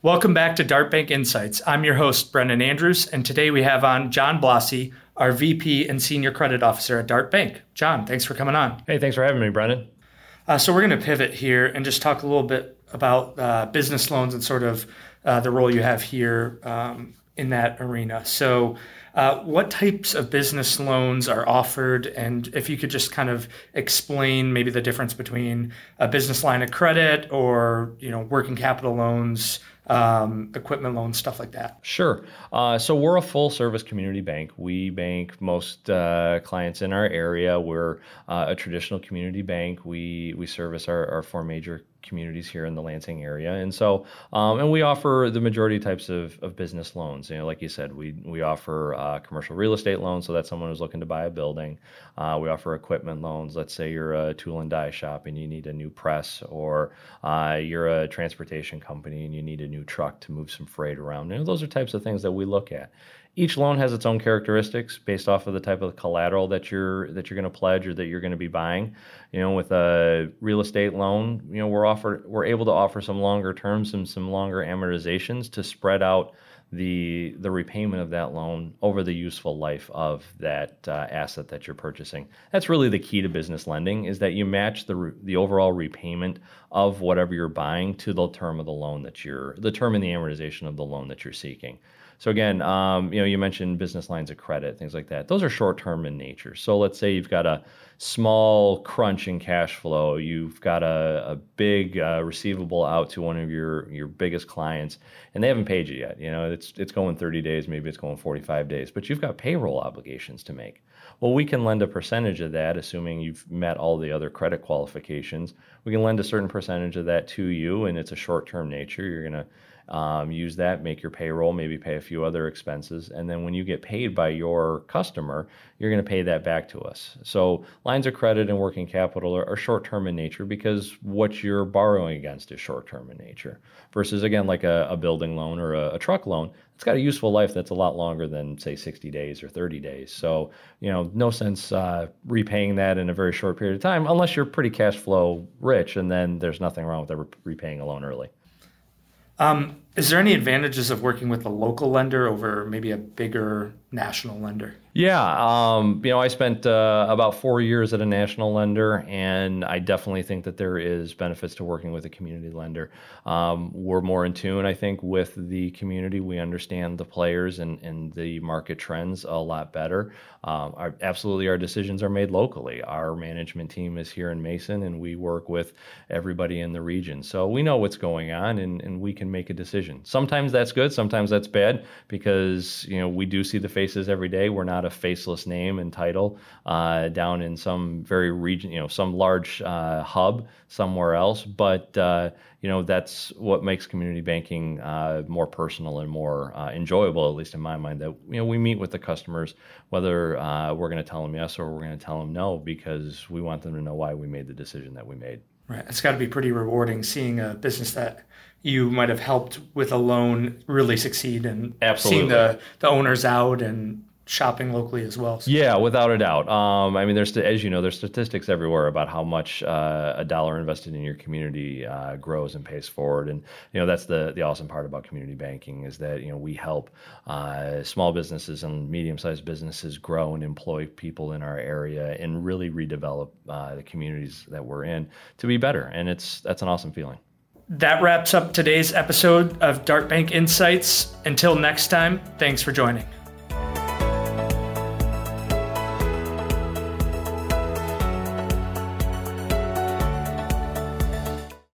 Welcome back to Dart Bank Insights. I'm your host, Brendan Andrews, and today we have on John Blasi, our VP and Senior Credit Officer at Dart Bank. John, thanks for coming on. Hey, thanks for having me, Brendan. Uh, so, we're going to pivot here and just talk a little bit about uh, business loans and sort of uh, the role you have here um, in that arena. So, uh, what types of business loans are offered? And if you could just kind of explain maybe the difference between a business line of credit or you know working capital loans, um, equipment loans, stuff like that. Sure. Uh, so we're a full service community bank. We bank most uh, clients in our area. We're uh, a traditional community bank. We we service our, our four major communities here in the Lansing area. And so, um, and we offer the majority types of, of business loans. You know, like you said, we we offer uh, commercial real estate loans, so that's someone who's looking to buy a building. Uh, we offer equipment loans. Let's say you're a tool and die shop and you need a new press, or uh, you're a transportation company and you need a new truck to move some freight around. You know, those are types of things that we look at each loan has its own characteristics based off of the type of collateral that you're that you're going to pledge or that you're going to be buying. You know, with a real estate loan, you know, we're we're able to offer some longer terms and some longer amortizations to spread out the the repayment of that loan over the useful life of that uh, asset that you're purchasing. That's really the key to business lending is that you match the re- the overall repayment of whatever you're buying to the term of the loan that you're the term and the amortization of the loan that you're seeking. So again, um, you know, you mentioned business lines of credit, things like that. Those are short term in nature. So let's say you've got a small crunch in cash flow, you've got a, a big uh, receivable out to one of your your biggest clients, and they haven't paid you yet. You know, it's it's going 30 days, maybe it's going 45 days, but you've got payroll obligations to make. Well, we can lend a percentage of that, assuming you've met all the other credit qualifications. We can lend a certain percentage of that to you, and it's a short term nature. You're gonna um, use that, make your payroll, maybe pay a few other expenses. And then when you get paid by your customer, you're going to pay that back to us. So lines of credit and working capital are, are short term in nature because what you're borrowing against is short term in nature. Versus, again, like a, a building loan or a, a truck loan, it's got a useful life that's a lot longer than, say, 60 days or 30 days. So, you know, no sense uh, repaying that in a very short period of time unless you're pretty cash flow rich, and then there's nothing wrong with ever repaying a loan early. Um, is there any advantages of working with a local lender over maybe a bigger national lender? Yeah, um, you know, I spent uh, about four years at a national lender, and I definitely think that there is benefits to working with a community lender. Um, we're more in tune, I think, with the community. We understand the players and, and the market trends a lot better. Um, our, absolutely, our decisions are made locally. Our management team is here in Mason, and we work with everybody in the region. So we know what's going on, and, and we can make a decision. Sometimes that's good, sometimes that's bad, because you know we do see the faces every day. We're not a faceless name and title uh, down in some very region, you know, some large uh, hub somewhere else. But uh, you know, that's what makes community banking uh, more personal and more uh, enjoyable, at least in my mind. That you know, we meet with the customers, whether uh, we're going to tell them yes or we're going to tell them no, because we want them to know why we made the decision that we made. Right. It's got to be pretty rewarding seeing a business that you might have helped with a loan really succeed and Absolutely. seeing the, the owners out and shopping locally as well. So. Yeah, without a doubt. Um, I mean, there's as you know, there's statistics everywhere about how much uh, a dollar invested in your community uh, grows and pays forward, and you know that's the the awesome part about community banking is that you know we help uh, small businesses and medium-sized businesses grow and employ people in our area and really redevelop uh, the communities that we're in to be better, and it's that's an awesome feeling. That wraps up today's episode of Dart Bank Insights. Until next time, thanks for joining.